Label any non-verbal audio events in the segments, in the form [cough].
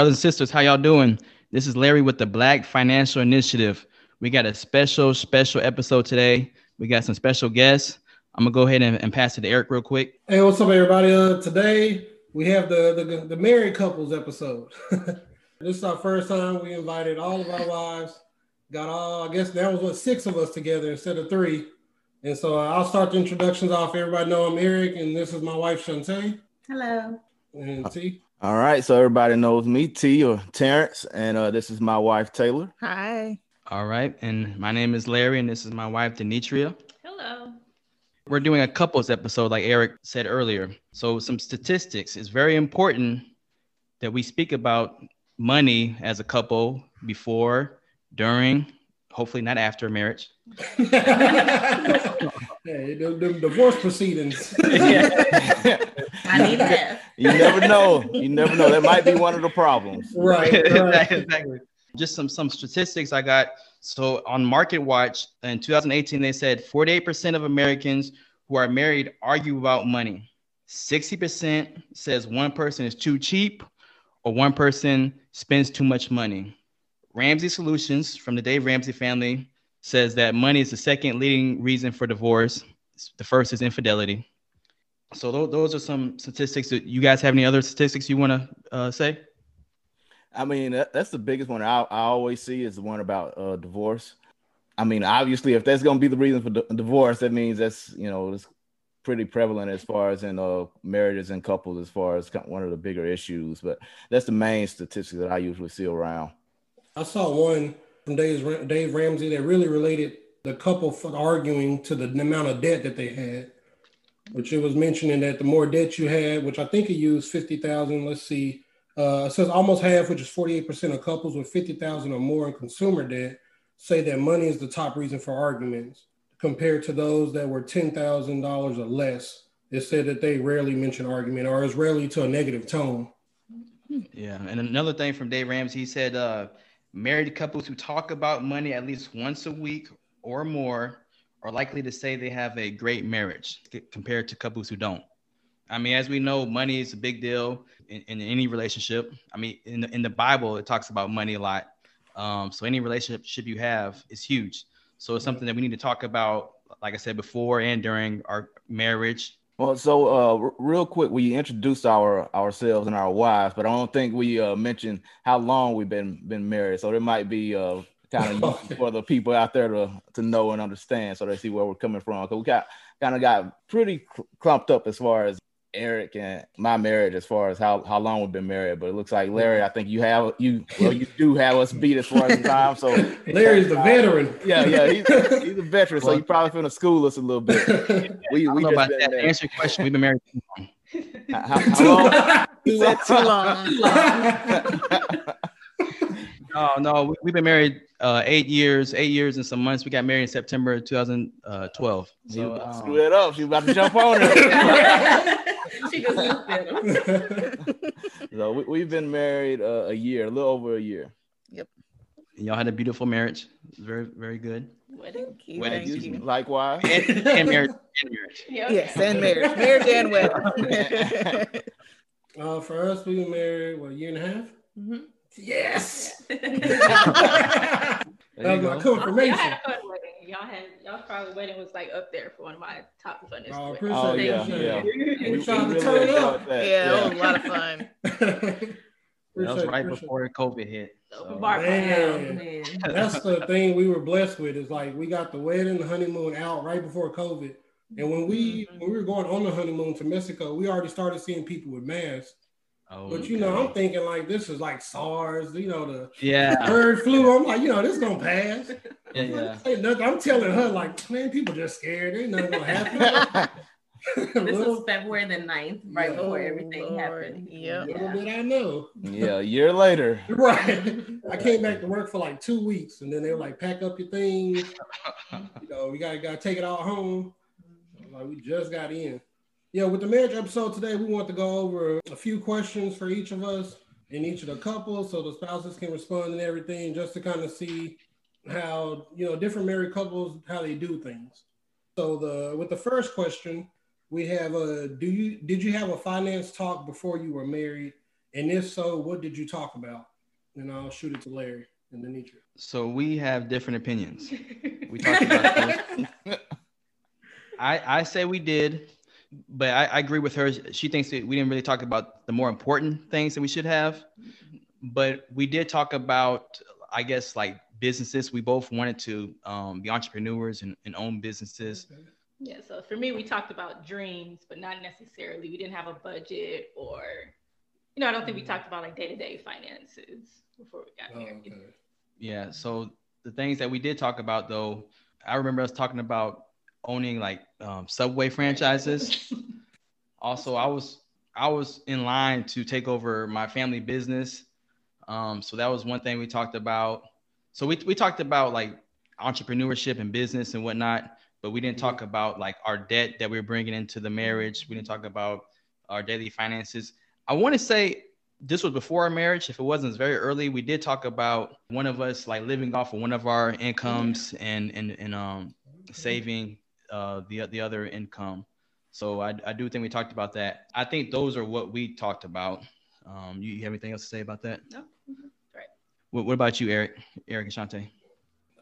Hello, hello, brothers and sisters. How y'all doing? This is Larry with the Black Financial Initiative. We got a special, special episode today. We got some special guests. I'm gonna go ahead and, and pass it to Eric real quick. Hey, what's up, everybody? Uh, today we have the, the the married couples episode. [laughs] this is our first time. We invited all of our wives. Got all. I guess that was what six of us together instead of three. And so uh, I'll start the introductions off. Everybody know I'm Eric, and this is my wife Shantae. Hello. And T. All right, so everybody knows me, T or Terrence, and uh, this is my wife Taylor. Hi. All right, and my name is Larry, and this is my wife Demetria. Hello. We're doing a couples episode, like Eric said earlier. So some statistics. It's very important that we speak about money as a couple before, during, hopefully not after marriage. [laughs] hey, the, the divorce proceedings. [laughs] I need that. You never know. You never know. That might be one of the problems. [laughs] right, right. [laughs] exactly. Just some some statistics I got. So on Market Watch in 2018, they said 48% of Americans who are married argue about money. 60% says one person is too cheap or one person spends too much money. Ramsey Solutions from the Dave Ramsey family says that money is the second leading reason for divorce. The first is infidelity. So tho- those are some statistics. That you guys have any other statistics you want to uh, say? I mean, that, that's the biggest one I, I always see is the one about uh, divorce. I mean, obviously, if that's going to be the reason for di- divorce, that means that's you know it's pretty prevalent as far as in uh, marriages and couples, as far as one of the bigger issues. But that's the main statistic that I usually see around. I saw one from Dave, Dave Ramsey that really related the couple arguing to the amount of debt that they had, which it was mentioning that the more debt you had, which I think he used 50,000, let's see, uh, it says almost half, which is 48% of couples with 50,000 or more in consumer debt say that money is the top reason for arguments compared to those that were $10,000 or less. It said that they rarely mention argument or is rarely to a negative tone. Yeah, and another thing from Dave Ramsey, he said uh, married couples who talk about money at least once a week or more are likely to say they have a great marriage compared to couples who don't. I mean, as we know, money is a big deal in, in any relationship. I mean, in the, in the Bible, it talks about money a lot. Um, so any relationship you have is huge. So it's something that we need to talk about, like I said before, and during our marriage. Well, so uh, r- real quick, we introduced our ourselves and our wives, but I don't think we uh, mentioned how long we've been been married. So there might be uh, kind of [laughs] for the people out there to to know and understand, so they see where we're coming from. Because we got kind of got pretty cl- clumped up as far as Eric and my marriage as far as how, how long we've been married, but it looks like Larry, I think you have you well you do have us beat as far as time. So [laughs] Larry's the veteran. Yeah, yeah, he's, he's a veteran, so you probably finna school us a little bit. [laughs] We we just about that. To answer your question, we've been married too long. How, how long? too long. No, no, we've been married uh, eight years, eight years and some months. We got married in September 2012. So, um, screw that up. She about to jump on it. [laughs] she just [laughs] so we, we've been married uh, a year, a little over a year. Yep. Y'all had a beautiful marriage. Very, very good. Wedding. Wedding. Thank you. Likewise. And, and marriage. And marriage. [laughs] Yes, and marriage. Marriage and wedding. Uh, for us, we were married what a year and a half. Mhm. Yes, [laughs] There that was my confirmation. Oh, y'all had a fun wedding. Y'all had y'all probably wedding was like up there for one of my top funnest. Oh, weddings. Oh Appreciate yeah, yeah. We We, tried to really turn it up. enjoyed that. yeah, it was a lot of fun. [laughs] That was right appreciate- before COVID hit. Open So, bar Man. Oh, man. That's the thing we were blessed with is like we got the wedding, the honeymoon out right before COVID. And when we mm-hmm. when we were going on the honeymoon to Mexico, we already started seeing people with masks. Oh, But you know, I'm thinking like this is like SARS, you know, the yeah, bird flu. I'm like, you know, this gonna pass. [laughs] yeah, yeah. Ain't nothing- I'm telling her like, man, people just scared. Ain't nothing gonna happen. [laughs] [laughs] This little, was February the 9th, right Yeah. before Oh, everything Lord. happened. Yep. little Yeah. did I know. yeah, a year later. Right. I came back to work for like two weeks, and then they were like, "Pack up your things. You know, we gotta gotta take it all home." Like we just got in. Yeah, with the marriage episode today, we want to go over a few questions for each of us and each of the couples, so the spouses can respond and everything, just to kind of see how you know different married couples how they do things. So the with the first question, we have a do you did you have a finance talk before you were married? And if so, what did you talk about? And I'll shoot it to Larry and then Denitra. So we have different opinions. We [laughs] talked about this. I I say we did, but I, I agree with her. She thinks that we didn't really talk about the more important things that we should have. But we did talk about, I guess, like businesses. We both wanted to um, be entrepreneurs and, and own businesses. Yeah, so for me, we talked about dreams, but not necessarily. We didn't have a budget, or you know, I don't think we talked about like day to day finances before we got Oh, married. okay. Yeah. So the things that we did talk about, though, I remember us talking about owning like um, Subway franchises. [laughs] also, I was I was in line to take over my family business. Um, so that was one thing we talked about. So we we talked about like entrepreneurship and business and whatnot, but we didn't talk about like our debt that we are bringing into the marriage. We didn't talk about our daily finances. I want to say this was before our marriage. If it wasn't, it's very early. We did talk about one of us like living off of one of our incomes and and and um saving uh the the other income. So I I do think we talked about that. I think those are what we talked about. Um, you, you have anything else to say about that? No. Right. What, what about you, Eric? Eric and Shante?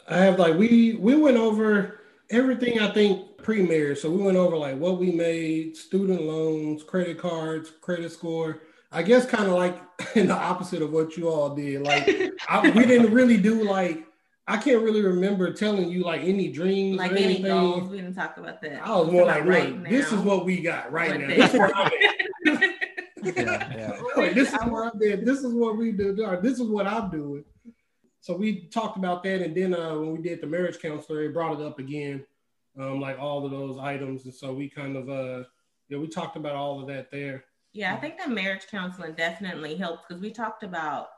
I have like we we went over everything I think pre-marriage. So we went over like what we made, student loans, credit cards, credit score. I guess kind of like [laughs] in the opposite of what you all did. Like I, we didn't really do like I can't really remember telling you like any dreams Like or any anything. goals, we didn't talk about that. I was more Talk like, about look, right this is what we got right now. This is [laughs] where I'm at. Yeah, yeah. [laughs] Like, this is where I'm at. This is what we do. or This is what I'm doing. So we talked about that, and then uh, when we did the marriage counselor, it brought it up again, um, like all of those items, and so we kind of, uh, yeah, we talked about all of that there. Yeah, I think the marriage counseling definitely helps because we talked about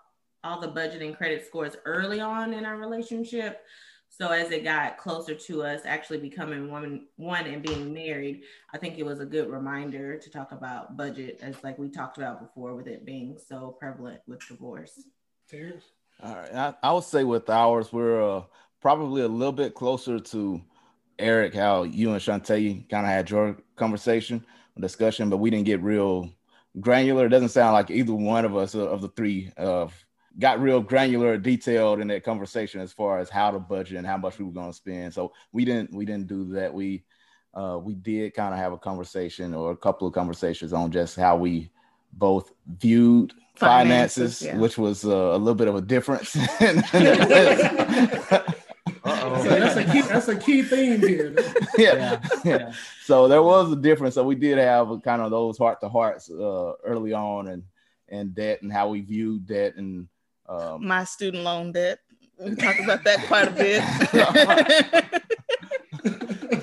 all the budget and credit scores early on in our relationship. So as it got closer to us actually becoming one one and being married, I think it was a good reminder to talk about budget as like we talked about before with it being so prevalent with divorce. Terrence? All right, I, I would say with ours, we're uh, probably a little bit closer to Eric, how you and Shantae kind of had your conversation, discussion, but we didn't get real granular. It doesn't sound like either one of us uh, of the three uh, got real granular, detailed in that conversation as far as how to budget and how much we were going to spend. So we didn't we didn't do that. We uh, we did kind of have a conversation or a couple of conversations on just how we both viewed finances, Finances, yeah. which was uh, a little bit of a difference. [laughs] [laughs] So that's a key. That's a key theme here. yeah. yeah. So there was a difference. So we did have a, kind of those heart to hearts uh, early on, and and debt and how we viewed debt and um, My student loan debt. We talked about that quite a bit.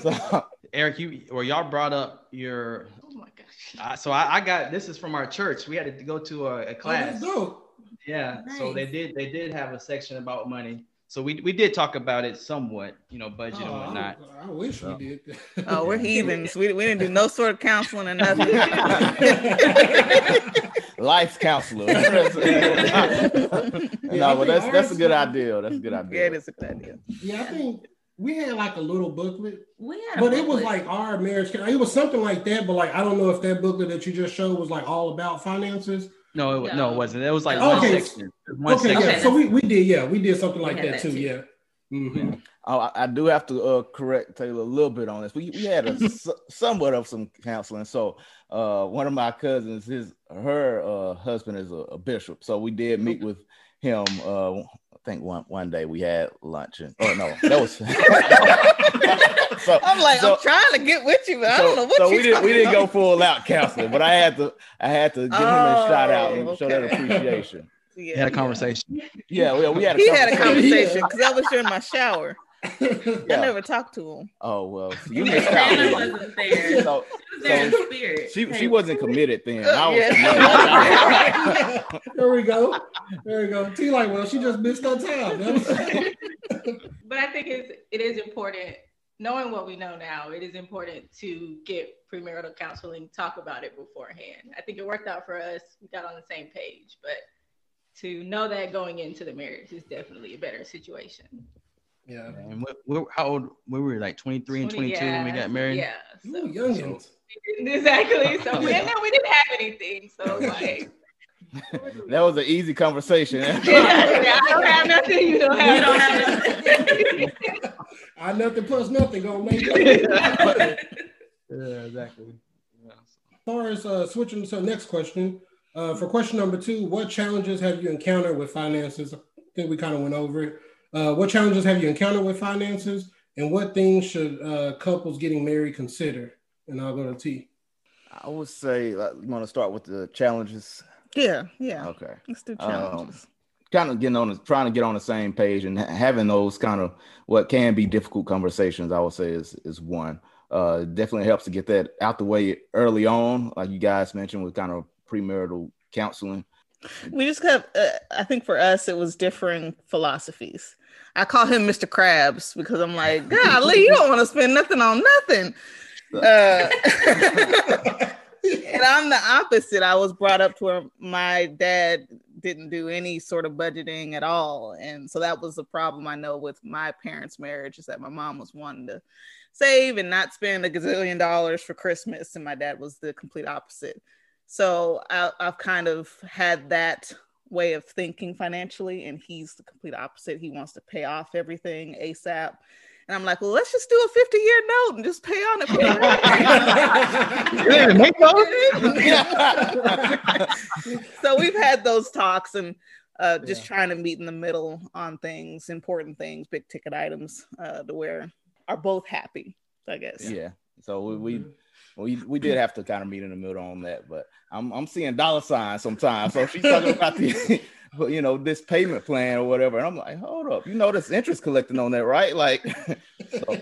[laughs] so, Eric, you or y'all brought up your. Oh my gosh. Uh, so I, I got this is from our church. We had to go to a, a Oh, class. dope. Yeah. So they did they did have a section about money. So we we did talk about it somewhat, you know, budget and Oh, whatnot. I, I wish So. we did. oh, we're [laughs] heathens. We, we didn't do no sort of counseling or [laughs] nothing. Life counselor. [laughs] [laughs] no, but that's that's a good idea. That's a good idea. yeah, idea. it is a good idea. yeah, I think we had like a little booklet, We had a but it was like our marriage. It was something like that, but like I don't know if that booklet that you just showed was like all about finances. No, it, wa- no, No. it wasn't. It was like Okay. one section. One okay, section. yeah. So we, we did, yeah, we did something like that, that too, too. yeah. Mhm. Oh, I, I do have to uh, correct Taylor a little bit on this. We, we had a [laughs] s- somewhat of some counseling. So uh, one of my cousins, his her uh, husband is a, a bishop. So we did meet with him. Uh, I think one one day we had lunch and oh no, that was. [laughs] so, I'm like, so- I'm trying to get with you, but I don't know what so you we didn't we didn't go full out counseling, but I had to I had to give him a shout out and Oh, show that appreciation. Yeah, Had a conversation. Yeah, we, we had a He had a conversation. conversation because I was during my shower. [laughs] I never talked to him. Oh well, you [laughs] missed out. Taylor wasn't there. [laughs] So, She was there in spirit. She she wasn't committed then. I was Yeah. committed. there we go. There we go. T like, well, she just missed her time. But I think it's it is important, knowing what we know now, it is important to get premarital counseling, talk about it beforehand. I think it worked out for us. We got on the same page, but to know that going into the marriage is definitely a better situation. yeah. And we, we, how old? We were like 23 and 22 when we got married. Yeah. Ooh, So, [laughs] exactly. So we, and then we didn't have anything. So like [laughs] that was an easy conversation. [laughs] I don't have nothing. You don't have, You don't nothing. I nothing plus nothing gonna make it. Yeah, exactly. As far as uh, switching to the next question, uh, for question number two, what challenges have you encountered with finances? I think we kind of went over it. Uh, what challenges have you encountered with finances, and what things should uh, couples getting married consider? And I'll go to T. I would say like, you want to start with the challenges. Yeah, yeah. Okay. Let's do Um, challenges. kind of getting on the, trying to get on the same page and having those kind of what can be difficult conversations i would say is is one uh definitely helps to get that out the way early on like you guys mentioned with kind of premarital counseling. We just have uh, i think for us it was differing philosophies. I call him mr krabs because i'm like [laughs] golly you don't want to spend nothing on nothing. Uh, [laughs] and i'm the opposite. I was brought up to where my dad didn't do any sort of budgeting at all. And so that was the problem i know with my parents marriage is that my mom was wanting to save and not spend a gazillion dollars for christmas. And my dad was the complete opposite so I, I've kind of had that way of thinking financially, and he's the complete opposite. He wants to pay off everything ASAP. And I'm like, well, let's just do a 50 year note and just pay on it. for the rest." [laughs] so we've had those talks and uh, just trying to meet in the middle on things, important things, big ticket items, uh, to where are both happy, I guess. yeah so we, we we we did have to kind of meet in the middle on that but i'm i'm seeing dollar signs sometimes so she's talking about the [laughs] you know this payment plan or whatever and i'm like hold up you know this interest collecting on that right like [laughs] so,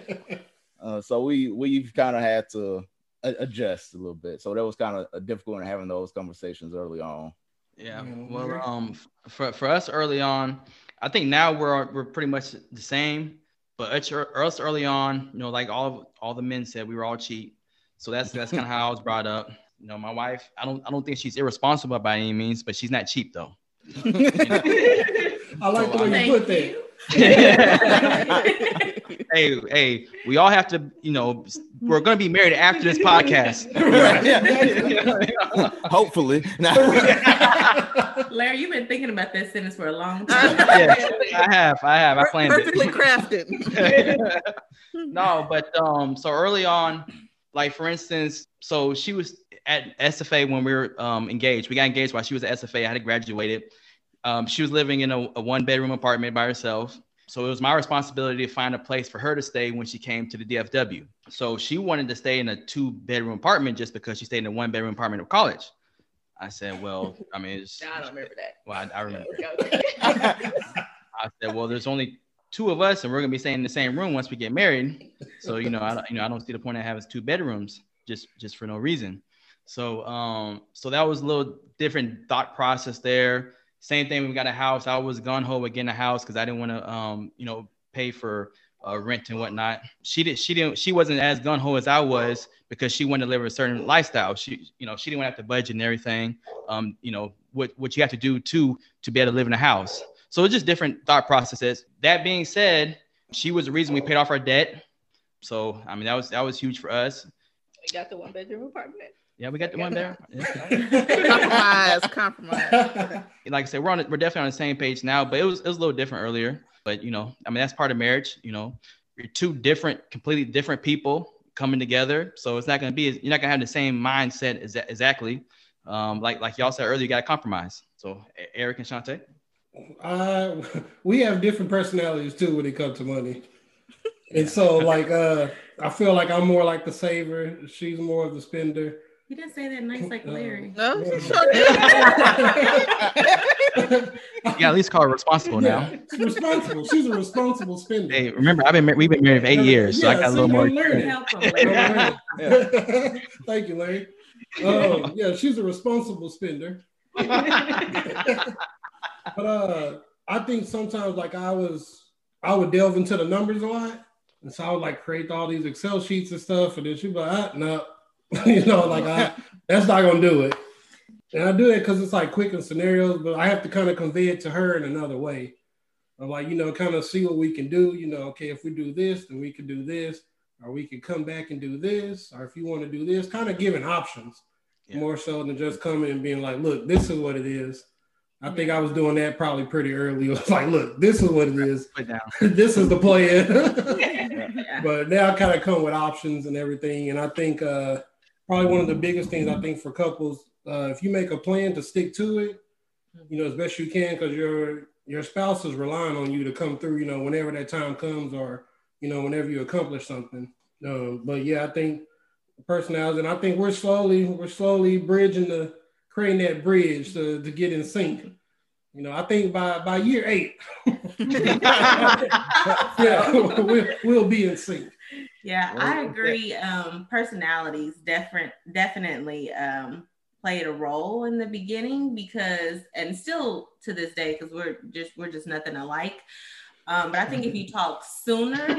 uh, so we we've kind of had to a- adjust a little bit so that was kind of difficult in having those conversations early on Yeah. Yeah, Well, um, for for us early on, I think now we're we're pretty much the same. But us us early on, you know, like all all the men said, we were all cheap. So that's that's kind of how I was brought up. You know, my wife, I don't I don't think she's irresponsible by any means, but she's not cheap though. [laughs] I like the way Thank you put that. [laughs] hey, hey, we all have to, you know, we're gonna be married after this podcast. [laughs] hopefully Larry, you've been thinking about that sentence for a long time. yes, I have, I have, I planned it. Perfectly crafted. no, but um, so early on, like for instance, so she was at SFA when we were um engaged. We got engaged while she was at SFA. I had graduated. Um, she was living in a, a one bedroom apartment by herself. So it was my responsibility to find a place for her to stay when she came to the DFW. So she wanted to stay in a two bedroom apartment just because she stayed in a one bedroom apartment of college. I said, well, I mean, it's, [laughs] I don't remember that. well, I, I remember. [laughs] [laughs] I said, well, there's only two of us, and we're gonna be staying in the same room once we get married. So you know, I you know, I don't see the point of having two bedrooms just just for no reason. So um, so that was a little different thought process there. Same thing. We got a house. I was gun ho getting a house because I didn't want to, um, you know, pay for uh, rent and whatnot. She did. She didn't. She wasn't as gun ho as I was because she wanted to live a certain lifestyle. She, you know, she didn't want to have to budget and everything. Um, you know, what what you have to do to to be able to live in a house. So it's just different thought processes. That being said, she was the reason we paid off our debt. So I mean that was that was huge for us. we got the one bedroom apartment. Yeah, we got the one there. [laughs] Yeah. compromise, compromise. [laughs] Like I said, we're on we're definitely on the same page now, but it was it was a little different earlier. But you know, I mean that's part of marriage. You know, you're two different, completely different people coming together. So it's not gonna be you're not gonna have the same mindset exa- exactly. Um, like like y'all said earlier, you got to compromise. So Eric and Shante. Uh, [laughs] we have different personalities too when it comes to money. And so, like, uh, I feel like I'm more like the saver. She's more of the spender. You didn't say that nice like Larry. No, Yeah. [laughs] sure You got at least call her responsible now. Yeah, she's responsible. She's a responsible spender. Hey, remember I've been we've been married for eight years, so I Yeah, got a little more. I'm learning. Help him, Oh, [laughs] Thank you, Larry. Um, yeah, she's a responsible spender. But uh, I think sometimes like I was, I would delve into the numbers a lot, and so I would like create all these Excel sheets and stuff, and then she'd be like, ah, no, [laughs] you know, like I, that's not gonna do it. And I do it because it's like quick and scenarios, but I have to kind of convey it to her in another way. I'm like, you know, kind of see what we can do. You know, okay, if we do this, then we can do this, or we can come back and do this, or if you want to do this, kind of giving options. yeah. more so than just coming and being like, look, this is what it is. I think I was doing that probably pretty early. It was [laughs] like, look, this is what it is. [laughs] this is the plan. [laughs] but now I kind of come with options and everything. And I think uh, probably one of the biggest things I think for couples, uh, if you make a plan to stick to it, you know, as best you can, because your your spouse is relying on you to come through, you know, whenever that time comes or, you know, whenever you accomplish something. Um, but yeah, I think personality, and I think we're slowly, we're slowly bridging the creating that bridge to, to get in sync. You know, I think by by year eight, [laughs] yeah, [laughs] we'll, we'll be in sync. Yeah, I agree. Um, personalities different, definitely um, played a role in the beginning because, and still to this day, because we're just we're just nothing alike. Um, but I think if you [laughs] talk sooner, [laughs] [laughs]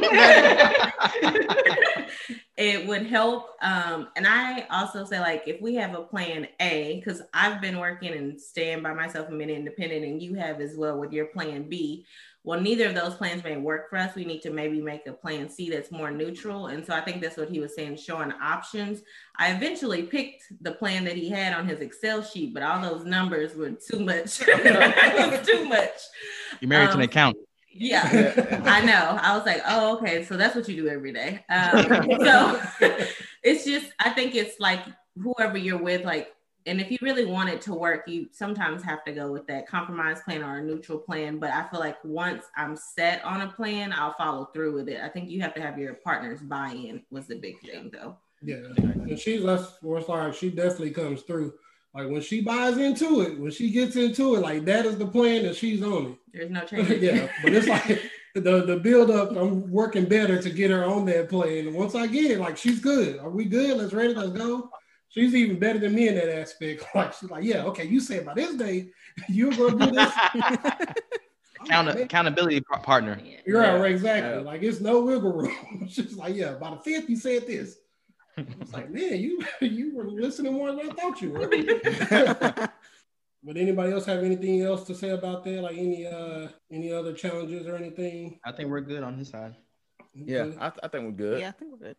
it would help. Um, and I also say, like, if we have a plan A, because I've been working and staying by myself and being independent, and you have as well with your plan B. Well, neither of those plans may work for us. We need to maybe make a plan C that's more neutral. And so I think that's what he was saying, showing options. I eventually picked the plan that he had on his Excel sheet, but all those numbers were too much. too much. You married um, to an accountant. Yeah, [laughs] I know. I was like, oh, okay, so that's what you do every day. Um, [laughs] so [laughs] it's just, I think it's like whoever you're with, like, and if you really want it to work, you sometimes have to go with that compromise plan or a neutral plan. But I feel like once I'm set on a plan, I'll follow through with it. I think you have to have your partner's buy-in was the big thing, though. Yeah, and she's less. Like she definitely comes through. Like when she buys into it, when she gets into it, like that is the plan that she's on it. There's no [laughs] change. yeah, but it's like [laughs] the the build up. I'm working better to get her on that plan. And once I get it, like she's good. Are we good? Let's ready. Let's go. She's even better than me in that aspect. [laughs] Like she's like, yeah, okay. You said by this day you're gonna do this. Account- accountability partner. You're yeah. right, exactly. Yeah. Like it's no wiggle room. She's like, yeah, by the fifth you said this. It's like, man, you [laughs] you were listening more than I thought you were. [laughs] Would anybody else have anything else to say about that? Like any uh any other challenges or anything? I think we're good on his side. Yeah, I, th- I think we're good. Yeah, I think we're good.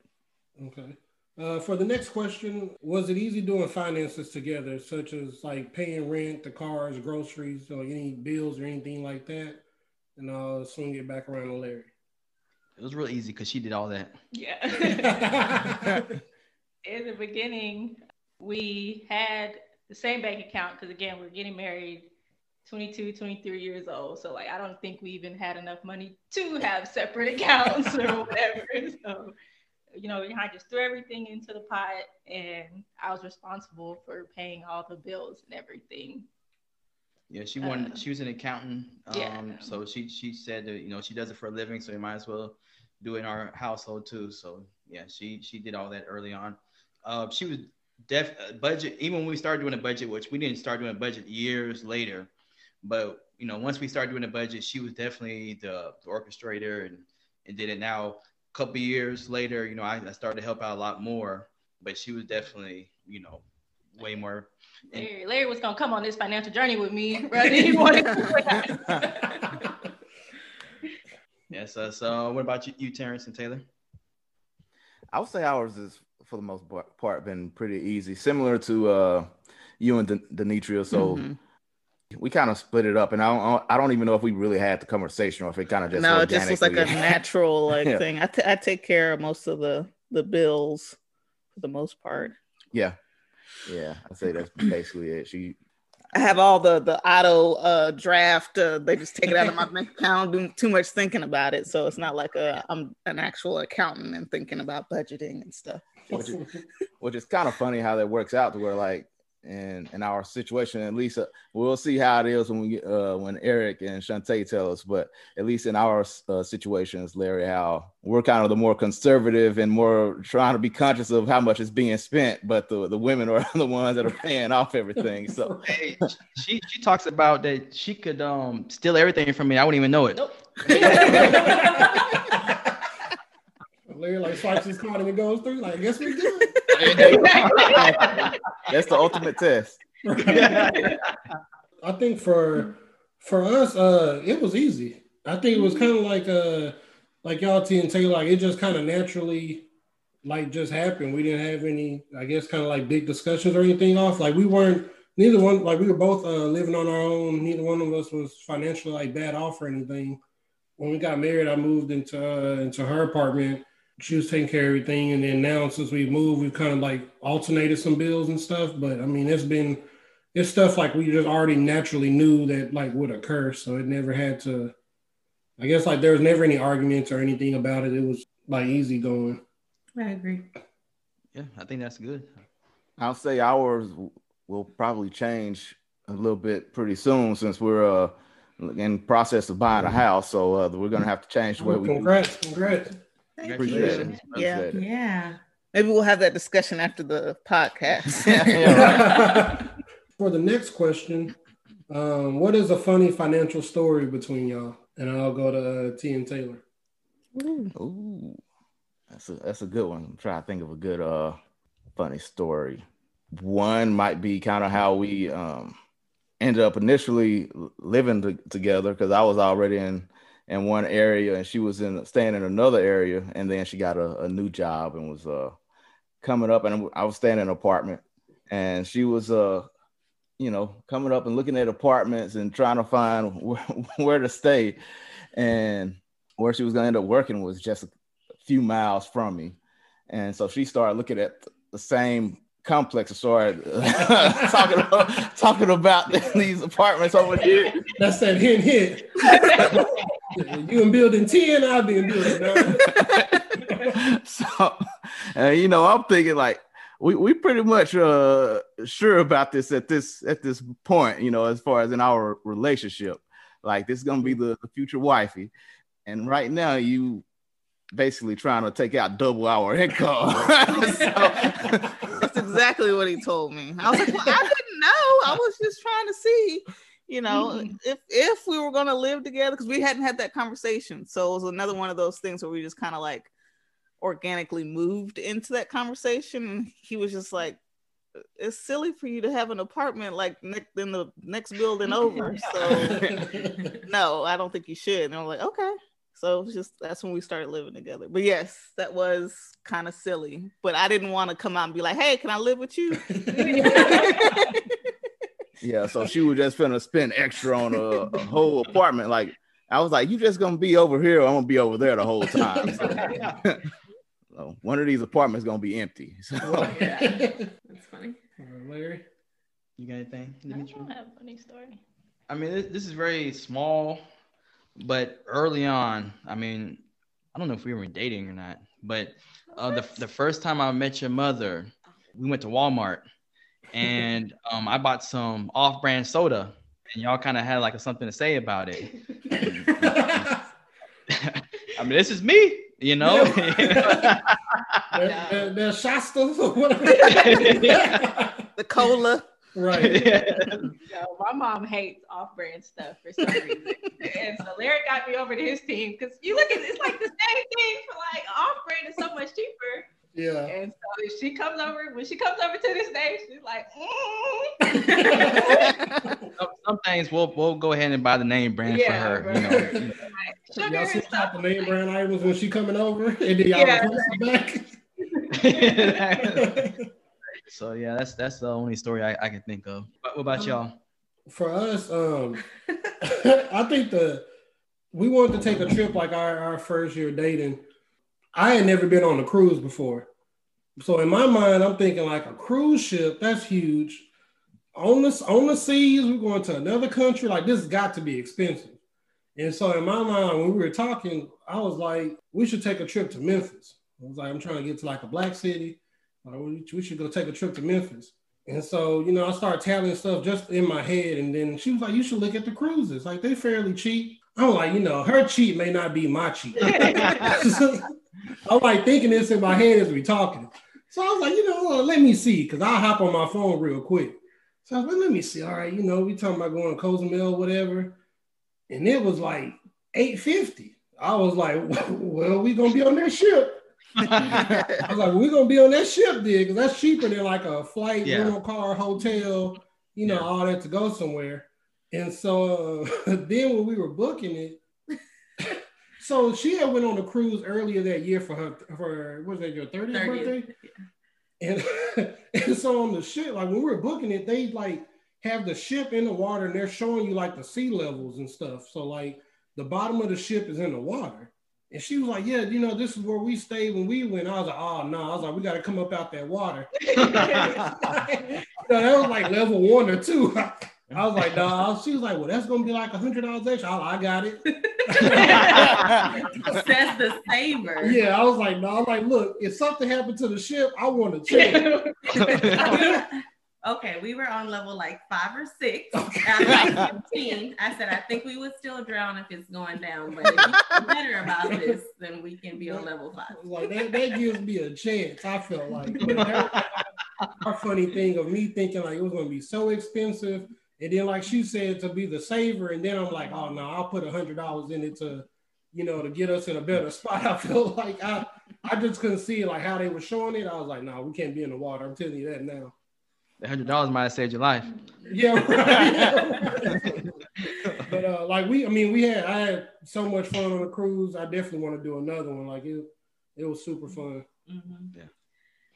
Okay. Uh, for the next question, was it easy doing finances together, such as like paying rent, the cars, groceries, or any bills or anything like that? And I'll swing it back around to Larry. It was real easy because she did all that. Yeah. [laughs] [laughs] In the beginning, we had the same bank account because again, we're getting married 22, 23 years old. So like I don't think we even had enough money to have separate accounts or whatever. [laughs] So, you know, I just threw everything into the pot and I was responsible for paying all the bills and everything. Yeah, she wanted. Uh, she was an accountant. Um, yeah. So she she said that you know she does it for a living, so you might as well do it in our household too. So yeah, she she did all that early on. Uh, she was def uh, budget even when we started doing a budget, which we didn't start doing a budget years later, but you know once we started doing a budget, she was definitely the, the orchestrator and and did it. Now a couple years later, you know I, I started to help out a lot more, but she was definitely you know way more. Larry, Larry was gonna come on this financial journey with me, [laughs] right? He wanted. [laughs] Yeah. So, so what about you, you, Terrence and Taylor? I would say ours is for the most part been pretty easy, similar to uh, you and De- Denitria. So mm-hmm. we kind of split it up, and I don't, I don't even know if we really had the conversation or if it kind of just no, it just was like a [laughs] natural like yeah. thing. I, t- I take care of most of the the bills for the most part. Yeah, yeah, I say that's basically it. She I have all the the auto uh, draft. Uh, they just take it out of my [laughs] bank account. Do too much thinking about it, so it's not like a, I'm an actual accountant and thinking about budgeting and stuff. Which is, which is kind of funny how that works out to where like in in our situation at least uh, we'll see how it is when we uh when eric and Shantae tell us but at least in our uh, situations larry how we're kind of the more conservative and more trying to be conscious of how much is being spent but the the women are [laughs] the ones that are paying off everything so. [laughs] Hey, she she talks about that she could um steal everything from me. I wouldn't even know it. Nope. [laughs] Larry like swipes his card and it goes through. Like, I guess we do. [laughs] That's the ultimate test. [laughs] I think for for us, uh, it was easy. I think it was kind of like uh like y'all T and Taylor, like it just kind of naturally like just happened. We didn't have any, I guess, kind of like big discussions or anything off. Like we weren't neither one like we were both uh, living on our own. Neither one of us was financially like bad off or anything. When we got married, I moved into uh, into her apartment. She was taking care of everything, and then now since we moved, we've kind of like alternated some bills and stuff. But I mean, it's been it's stuff like we just already naturally knew that like would occur, so it never had to. I guess like there was never any arguments or anything about it. It was like easy going. I agree. Yeah, I think that's good. I'll say ours will probably change a little bit pretty soon since we're uh, in process of buying a house. So uh, we're gonna have to change the way Oh, we. congrats, congrats. Thank Appreciate you. it. Yeah. It. Yeah. Maybe we'll have that discussion after the podcast. [laughs] Yeah, [laughs] For the next question, um, what is a funny financial story between y'all? And I'll go to uh, T and Taylor. Ooh, that's a that's a good one. I'm trying to think of a good uh funny story. One might be kind of how we um ended up initially living to, together because I was already in in one area and she was in staying in another area and then she got a, a new job and was uh coming up and I was staying in an apartment and she was uh you know coming up and looking at apartments and trying to find [laughs] where, where to stay and where she was going to end up working was just a few miles from me. And so she started looking at the same complex started [laughs] talking, about, talking about [laughs] these apartments over here. That's that hint hint. You in building 10, I'll be in building 9. [laughs] so, uh, you know, I'm thinking like, we, we pretty much uh sure about this at this at this point, you know, as far as in our relationship. Like this is gonna be the, the future wifey. And right now you basically trying to take out double our income. [laughs] So- That's exactly what he told me. I was like, well, I didn't know. I was just trying to see, you know, mm-hmm. if if we were gonna live together because we hadn't had that conversation. So it was another one of those things where we just kind of like organically moved into that conversation. He was just like, "It's silly for you to have an apartment like ne- in the next building over." So [laughs] no, I don't think you should. And I'm like, okay. So just that's when we started living together. But yes, that was kind of silly. But I didn't want to come out and be like, hey, can I live with you? [laughs] yeah, so she was just finna spend extra on a, a whole apartment. Like I was like, you just gonna be over here, I'm gonna be over there the whole time. So, [laughs] so one of these apartments gonna be empty. [laughs] So That's funny. Larry. You got anything? I don't have a funny story. I mean, this, this is very small, but early on, I mean, I don't know if we were dating or not, but uh, the, the first time I met your mother, we went to Walmart and um, I bought some off brand soda, and y'all kind of had like something to say about it. [laughs] I mean, this is me, you know? [laughs] They're, they're, they're Shastas or whatever. [laughs] the cola. right. No, my mom hates off-brand stuff for some reason, and so Larry got me over to his team because you look at it's like the same thing for like off-brand is so much cheaper. Yeah. And so if she comes over, when she comes over to this day, she's like, mm. [laughs] [laughs] some, some things we'll we'll go ahead and buy the name brand Yeah, for her. right. You know, you know. sugar Y'all see stuff. the name brand items when she coming over, [laughs] and then y'all Yeah. replace it back. so yeah, that's that's the only story I, I can think of. But what about y'all? For us, um, I think the we wanted to take a trip like our, our first year dating. I had never been on a cruise before. So in my mind, I'm thinking like a cruise ship, that's huge. On the on the seas, we're going to another country. Like this has got to be expensive. And so in my mind, when we were talking, I was like, we should take a trip to Memphis. I was like, I'm trying to get to like a black city. Like, we we should go take a trip to Memphis. And so, you know, I started tallying stuff just in my head. And then she was like, you should look at the cruises. Like, they're fairly cheap. I'm like, you know, her cheap may not be my cheap. [laughs] [laughs] I'm like thinking this in my head as we talking. So I was like, you know, let me see, because I'll hop on my phone real quick. So I was like, let me see. All right, you know, we talking about going to Cozumel, whatever. And it was like 850. I was like, [laughs] well, we gonna be on that ship. [laughs] I was like, we're gonna be on that ship then, because that's cheaper than like a flight, Yeah. rental car, hotel, you know, Yeah. all that to go somewhere. And so uh, [laughs] then when we were booking it, So she had went on a cruise earlier that year for her for was that your 30th, 30th. birthday? And, [laughs] and so on the ship, like when we were booking it, they like have the ship in the water and they're showing you like the sea levels and stuff. So like the bottom of the ship is in the water. And she was like, Yeah, you know, this is where we stayed when we went. I was like, ah, Oh no, I was like, we gotta come up out that water. [laughs] [laughs] you know, that was like level one or two. I was like, no. She was like, well, that's gonna be like a hundred dollars extra. I, I got it. [laughs] Says the saver. yeah, I was like, no. I'm like, look, if something happened to the ship, I want to check. [laughs] okay, we were on level like five or six. After 15, I said, I think we would still drown if it's going down, but if you're better about this, then we can be on level five. [laughs] like that, that gives me a chance. I felt like our funny thing of me thinking like it was gonna be so expensive, and then like she said to be the saver, and then I'm like, oh no, I'll put a hundred dollars in it to, you know, to get us in a better [laughs] spot. I feel like I, I just couldn't see like how they were showing it. I was like, no, we can't be in the water. I'm telling you that now. The hundred dollars might have saved your life. Yeah, right. Yeah, right. [laughs] but uh, like we, I mean, we had I had so much fun on the cruise. I definitely want to do another one. Like it, it was super fun. Mhm. Yeah.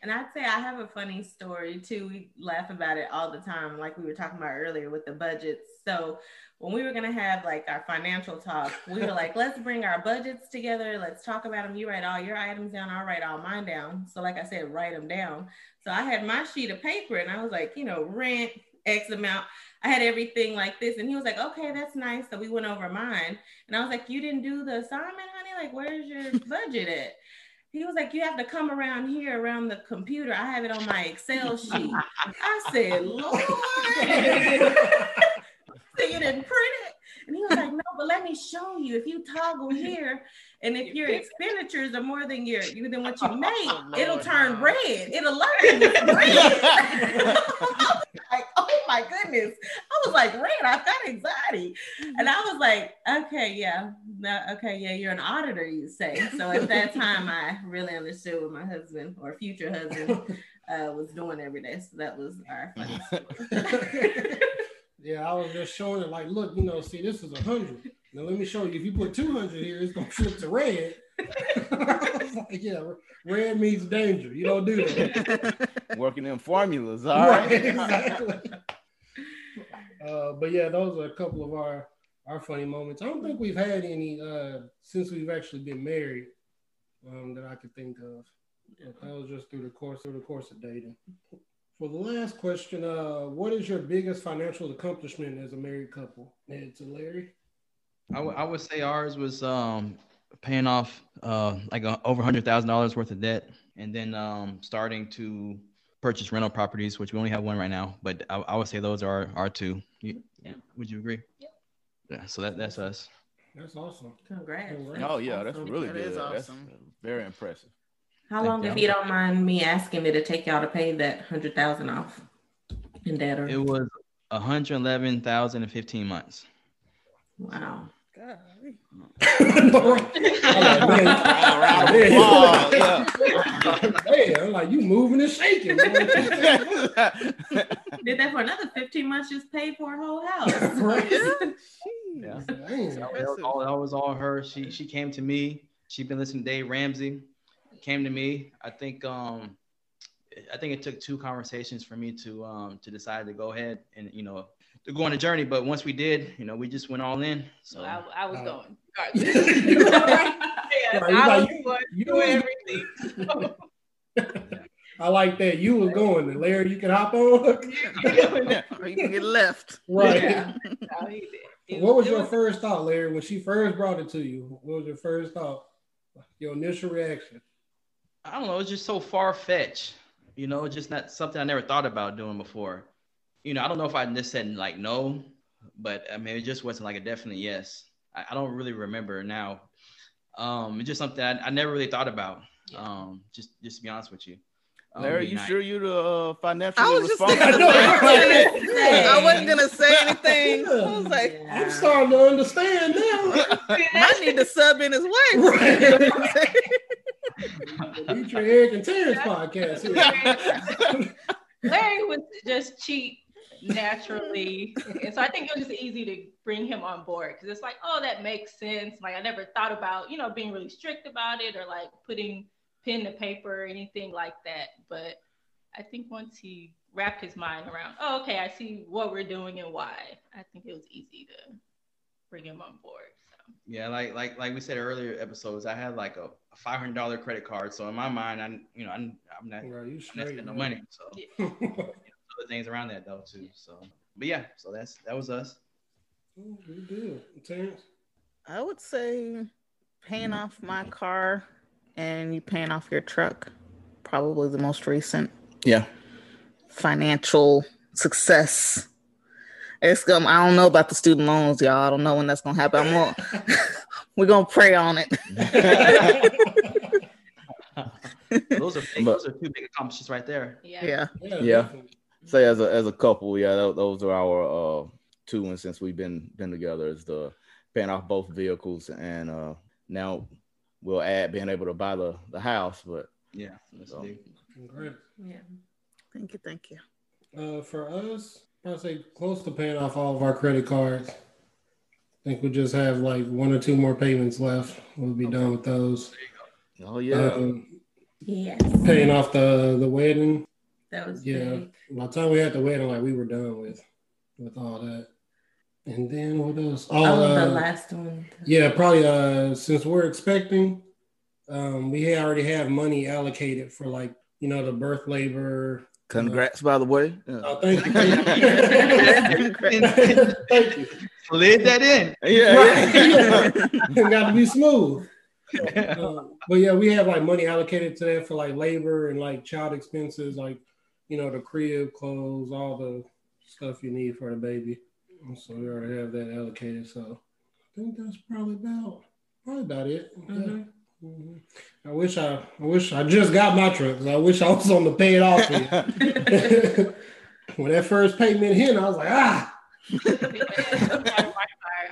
And I'd say I have a funny story too. We laugh about it all the time, like we were talking about earlier with the budgets. So when we were gonna have like our financial talk, we were like, let's bring our budgets together. Let's talk about them. You write all your items down. I'll write all mine down. So like I said, write them down. So I had my sheet of paper, and I was like, you know, rent X amount. I had everything like this, and he was like, okay, that's nice. So we went over mine, and I was like, you didn't do the assignment, honey. Like, where's your budget at? He was like, You have to come around here around the computer. I have it on my Excel [laughs] sheet. I said, Lord, [laughs] so you didn't print it? And he was like, No, but let me show you. If you toggle here, and if your expenditures are more than your than what you [laughs] oh, made, it'll turn red. It'll alert you red. Like, [laughs] oh my goodness. I was like, red, I've got anxiety. And I was like, okay, yeah. No, okay, yeah, you're an auditor, you say. So at that [laughs] time I really understood what my husband or future husband uh, was doing every day. So that was our [laughs] funny story. Yeah, I was just showing it like, look, you know, see, this is a hundred. Now let me show you. If you put two hundred here, it's gonna flip to red. I [laughs] like, yeah, red means danger. You don't do that. [laughs] Working in formulas. All right. Right, exactly. [laughs] Uh, but yeah, those are a couple of our our funny moments. I don't think we've had any uh, since we've actually been married um, that I could think of. But that was just through the course through the course of dating. For the last question, uh, what is your biggest financial accomplishment as a married couple? Ed to Larry. I would- would say ours was um, paying off uh, like uh, over hundred thousand dollars worth of debt, and then um, starting to purchase rental properties, which we only have one right now. But I, I would say those are our two. You, Yeah. Would you agree? Yeah. Yeah. So that that's us. That's awesome. Congrats. Congrats. Oh yeah, that's really That good. is That's awesome. very impressive. How Thank long, you. if you don't mind me asking, did it take y'all to pay that hundred thousand off in debt? Or It was one hundred eleven thousand and fifteen months. wow. Golly. I'm like, man, Round of man. applause, yeah. [laughs] Man, I'm like you moving and shaking. [laughs] Did that for another fifteen months? Just paid for a whole house. [laughs] Right. Yeah. Dang. That was all, that was all her. She she came to me. She'd been listening to Dave Ramsey. Came to me. I think um I think it took two conversations for me to um to decide to go ahead and you know to go on a journey. But once we did, you know, we just went all in. So So I, I was Uh, going. [laughs] Right, Regardless. you Yes, like, I was you- going you to do was- everything. [laughs] I like that. You were going. And Larry, you can hop on. [laughs] Or you can get left. right. Yeah. No, he did. What was it your first thought, Larry, when she first brought it to you? What was your first thought? Your initial reaction? I don't know. It's just so far fetched. You know, just not something I never thought about doing before. You know, I don't know if I just said like no, but I mean, it just wasn't like a definite yes. I, I don't really remember now. Um, it's just something I, I never really thought about. Um, just just to be honest with you. Um, Larry, being you nice. sure you the uh, financially I was just responsible? thinking the same thing. I wasn't gonna say anything. I was like, I'm starting to understand now. [laughs] I need to sub in his wife. Right. The Deidre, Eric, and Terrence podcast. Larry was just cheap naturally. [laughs] and so I think it was just easy to bring him on board because it's like, oh, that makes sense. Like I never thought about, you know, being really strict about it or like putting pen to paper or anything like that. But I think once he wrapped his mind around, oh, okay, I see what we're doing and why. I think it was easy to bring him on board. So. Yeah, like like like we said earlier episodes, I had like a, a five hundred dollar credit card. So in my mind, I you know I'm, I'm not Right, you I'm not straight, spending no money. So you [laughs] know, other things around that though too. So but yeah, so that's that was us. Oh, Good deal. Terrence? I would say paying off my car and you paying off your truck. Probably the most recent Yeah. financial success. It's gonna, I don't know about the student loans, y'all. I don't know when that's gonna happen. I'm gonna, [laughs] we're gonna pray on it. [laughs] Those are big, But- those are two big accomplishments right there. Yeah. Yeah. Yeah. definitely. Say as a as a couple, yeah, tho- those are our uh two and since we've been been together is the paying off both vehicles and uh now we'll add being able to buy the the house, but Yeah, that's So- big. Congrats. Yeah. Thank you, thank you. Uh, for us, I'd say close to paying off all of our credit cards. I think we just have like one or two more payments left. We'll be done with those. oh yeah. Um, Yes. paying off the the wedding. That was Yeah. big. By the time we had the wedding, like we were done with with all that. And then what else? Oh, Oh, uh, the last one. yeah, probably. Uh, since we're expecting, um, we already have money allocated for like you know the birth labor. Congrats by the way. Yeah. Oh, thank you. [laughs] thank you. Slid that in. Yeah, yeah. [laughs] Got to be smooth. Uh, but yeah, we have like money allocated to that for like labor and like child expenses, like you know the crib, clothes, all the stuff you need for the baby. And So we already have that allocated. So I think that's probably about probably about it. Yeah. Mhm. Mhm. I wish I, I wish I just got my truck. 'cause I wish I was on the pay it off. [laughs] when that first payment hit, I was like, ah.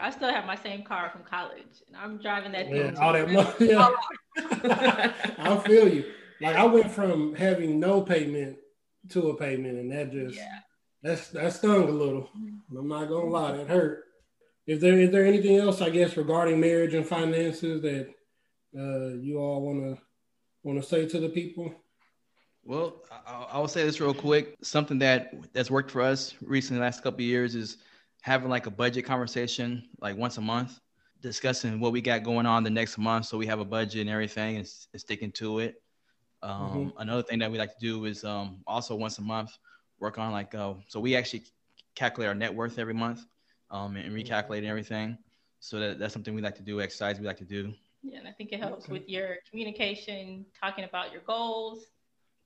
I still have my same car from college, and I'm driving that Yeah, thing. all that money. Yeah. [laughs] [laughs] I feel you. Like I went from having no payment to a payment, and that just Yeah. that's that stung a little. I'm not gonna lie, that hurt. Is there is there anything else I guess regarding marriage and finances that uh, you all wanna wanna say to the people? Well, I, I will say this real quick. Something that that's worked for us recently, last couple of years, is having like a budget conversation, like once a month, discussing what we got going on the next month, so we have a budget and everything, and, and sticking to it. Um, Another thing that we like to do is um, also once a month work on like uh, so we actually calculate our net worth every month um, and recalculate everything. So that, that's something we like to do. Exercise we like to do. Yeah, and I think it helps Okay. with your communication, talking about your goals,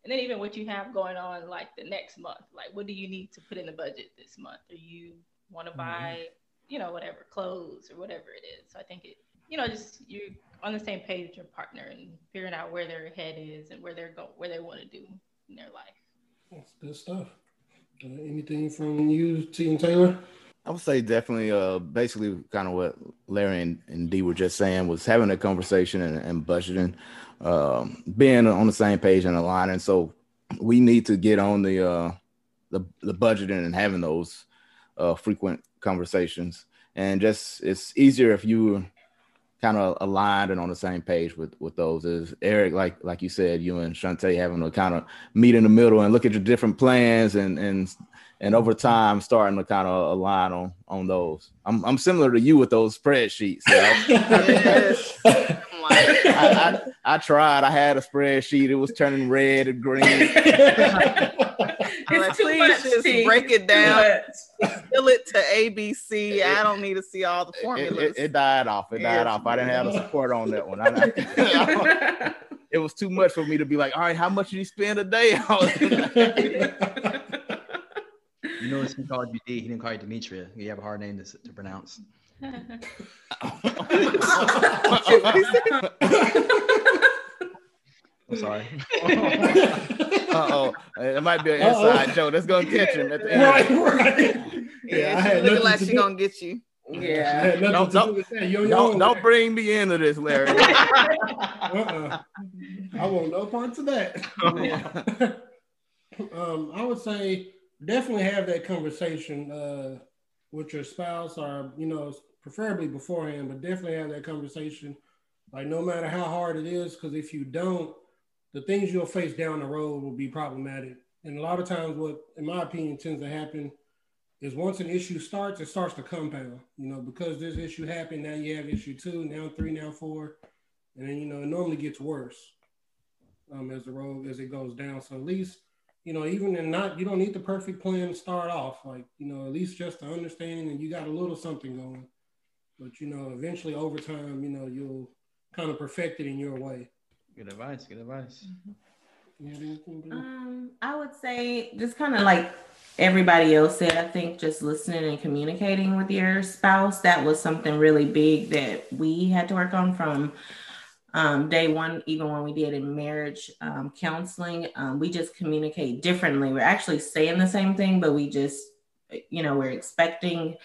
and then even what you have going on like the next month. Like, what do you need to put in the budget this month? Or you want to buy, you know, whatever clothes or whatever it is. So I think it, you know, just you're on the same page with your partner and figuring out where their head is and where they're going, where they want to do in their life. That's good stuff. Uh, anything from you, Team Taylor? I would say definitely, uh, basically, kind of what Larry and, and Dee were just saying was having a conversation and, and budgeting, um, being on the same page and aligning. So we need to get on the uh, the the budgeting and having those uh, frequent conversations. And just it's easier if you kind of aligned and on the same page with with those. Is Eric, like like you said, you and Shantae having to kind of meet in the middle and look at your different plans and and and over time starting to kind of align on on those. I'm I'm similar to you with those spreadsheets. [laughs] Yes. I, I, I tried. I had a spreadsheet. It was turning red and green. [laughs] I'm like, too please much, just T. break it down. much. Fill it to ABC. I don't need to see all the formulas. it, it died off. It died Yeah. off. I didn't have the support on that one. [laughs] I- I- it was too much for me to be like, all right, how much did you spend a day? [laughs] You know, he called you D. He didn't call you Demetria. You have a hard name to, to pronounce. [laughs] I'm sorry. [laughs] [laughs] Uh oh, it might be an Uh-oh. inside joke. That's gonna catch him at the end. right, right. yeah, Yeah, I looking like to she do- gonna get you. Yeah. Don't- don't- do with that. You're your Don't don't bring me into this, Larry. [laughs] Uh-uh. I want no parts of that. um, I would say definitely have that conversation uh, with your spouse, or you know, preferably beforehand, but definitely have that conversation. Like no matter how hard it is, because if you don't, the things you'll face down the road will be problematic. And a lot of times, what, in my opinion, tends to happen is once an issue starts, it starts to compound. You know, because this issue happened, now you have issue two, now three, now four, and then you know it normally gets worse um, as the road as it goes down. So at least you know, even in not you don't need the perfect plan to start off. Like you know, at least just the understanding and you got a little something going. But you know, eventually over time, you know, you'll kind of perfect it in your way. Good advice. Good advice. Mm-hmm. Um, I would say just kind of like everybody else said. I think just listening and communicating with your spouse that was something really big that we had to work on from um, day one, even when we did in marriage um, counseling, um, we just communicate differently. We're actually saying the same thing, but we just, you know, we're expecting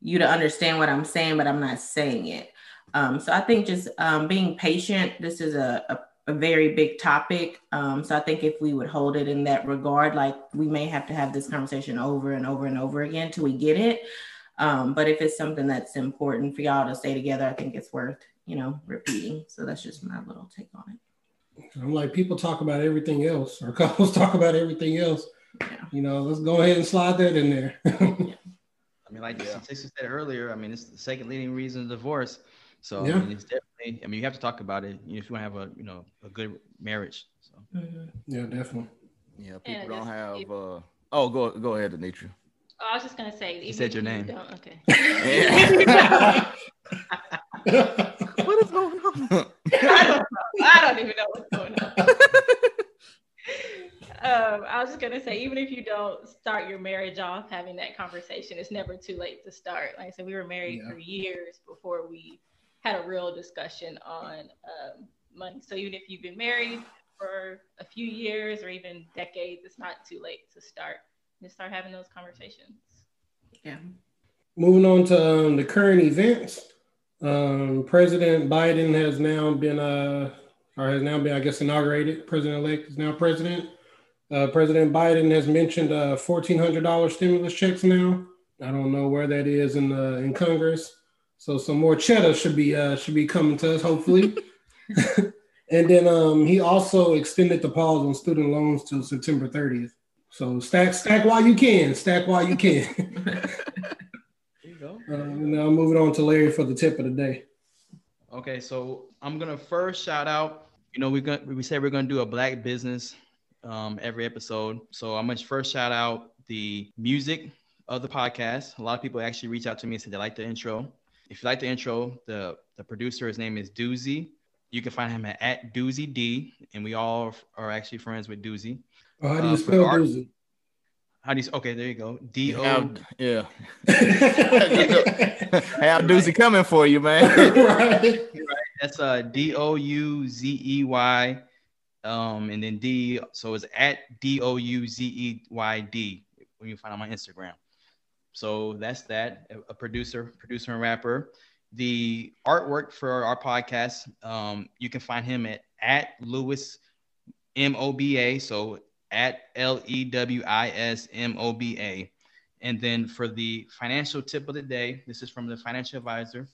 you to understand what I'm saying, but I'm not saying it. Um, so I think just um, being patient, this is a, a, a very big topic. Um, so I think if we would hold it in that regard, like we may have to have this conversation over and over and over again till we get it. but if it's something that's important for y'all to stay together, I think it's worth you know, repeating. So that's just my little take on it. I'm like, people talk about everything else, or [laughs] couples talk about everything else. Yeah. You know, let's go ahead and slide that in there. yeah. [laughs] I mean, like yeah. said earlier, I mean, it's the second leading reason of divorce. So yeah. I mean, it's definitely. I mean, you have to talk about it if you want to have a you know a good marriage. So mm-hmm. yeah, definitely. Yeah, people don't have. uh Oh, go go ahead, Anitra. Oh, I was just gonna say. You said your name. Okay. [laughs] what is going on? [laughs] I don't know. I don't even know what's going on. um, I was just gonna say, even if you don't start your marriage off having that conversation, it's never too late to start. Like I said, we were married yeah. for years before we had a real discussion on um, money. So even if you've been married for a few years or even decades, it's not too late to start and start having those conversations. Yeah. Moving on to um, the current events. Um, President Biden has now been, uh, or has now been, I guess, inaugurated. President elect is now president. Uh, president Biden has mentioned uh, $1,400 stimulus checks now. I don't know where that is in the in Congress. So some more cheddar should be uh, should be coming to us, hopefully. [laughs] and then um, he also extended the pause on student loans till September 30th. So stack stack while you can, stack while you can. [laughs] Uh, now I'm moving on to Larry for the tip of the day. Okay, so I'm gonna first shout out. You know, we got we said we're gonna do a black business um, every episode. So I'm gonna first shout out the music of the podcast. A lot of people actually reach out to me and said they like the intro. If you like the intro, the the producer, his name is Douzey. You can find him at, at Douzey D, and we all are actually friends with Douzey. Oh, how do you uh, spell art, Douzey? How do you? Okay, there you go. D O. Yeah. [laughs] Have doozy coming for you, man. [laughs] right. right. That's uh D O U Z E Y, um, and then D. So it's at D O U Z E Y D when you find on my Instagram. So that's that. A producer, producer and rapper. The artwork for our podcast, um, you can find him at at Lewis M O B A. So at L E W I S M O B A. And then for the financial tip of the day, this is from the financial advisor.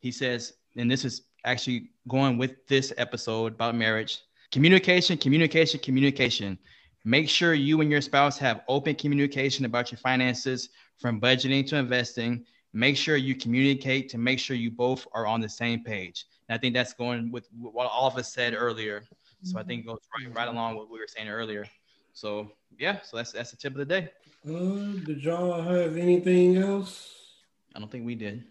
He says, and this is actually going with this episode about marriage communication, communication, communication. Make sure you and your spouse have open communication about your finances from budgeting to investing. Make sure you communicate to make sure you both are on the same page. And I think that's going with what all of us said earlier. So I think it goes right, right along what we were saying earlier. So yeah, so that's that's the tip of the day. Uh, did y'all have anything else? I don't think we did.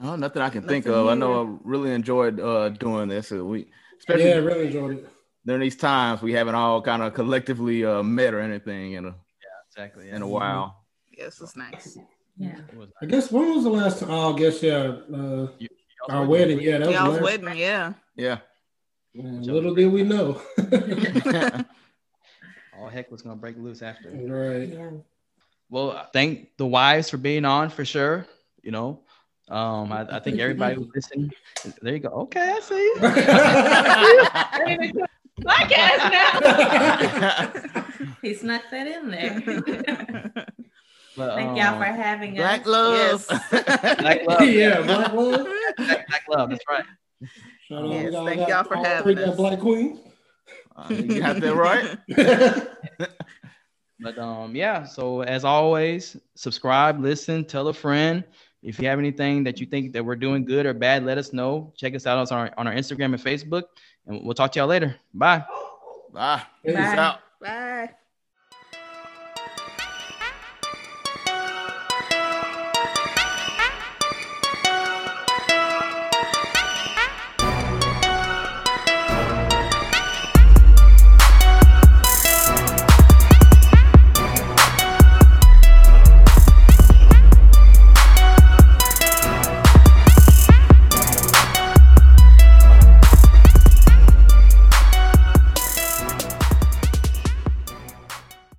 No, nothing I can nothing think of. I know I really enjoyed uh, doing this. We, especially yeah, I really enjoyed it. During these times, we haven't all kind of collectively uh, met or anything in a yeah, exactly yeah. in a while. Yes, it's nice. Yeah. I guess when was the last time? Oh, I guess yeah. Uh, you, our wedding. Yeah, that was y'all's wedding. Yeah. Yeah. little did we know. [laughs] all heck was gonna break loose after. Right. Yeah. Well, thank the wives for being on for sure. You know, um, I, I think everybody who's listening. There you go. Okay, I see. [laughs] [laughs] Podcast now. [laughs] he snuck that in there. [laughs] But, Thank y'all um, for having Black us. love. Yes. [laughs] Black love. yeah, black love. Black, black love. That's right. Shout out, Yes, we got- thank got y'all for having three got us. Black queens. Uh, you got that right. But um, yeah. So as always, subscribe, listen, tell a friend. If you have anything that you think that we're doing good or bad, let us know. Check us out on our on our Instagram and Facebook, and we'll talk to y'all later. Bye. Bye. Peace Bye. out. Bye.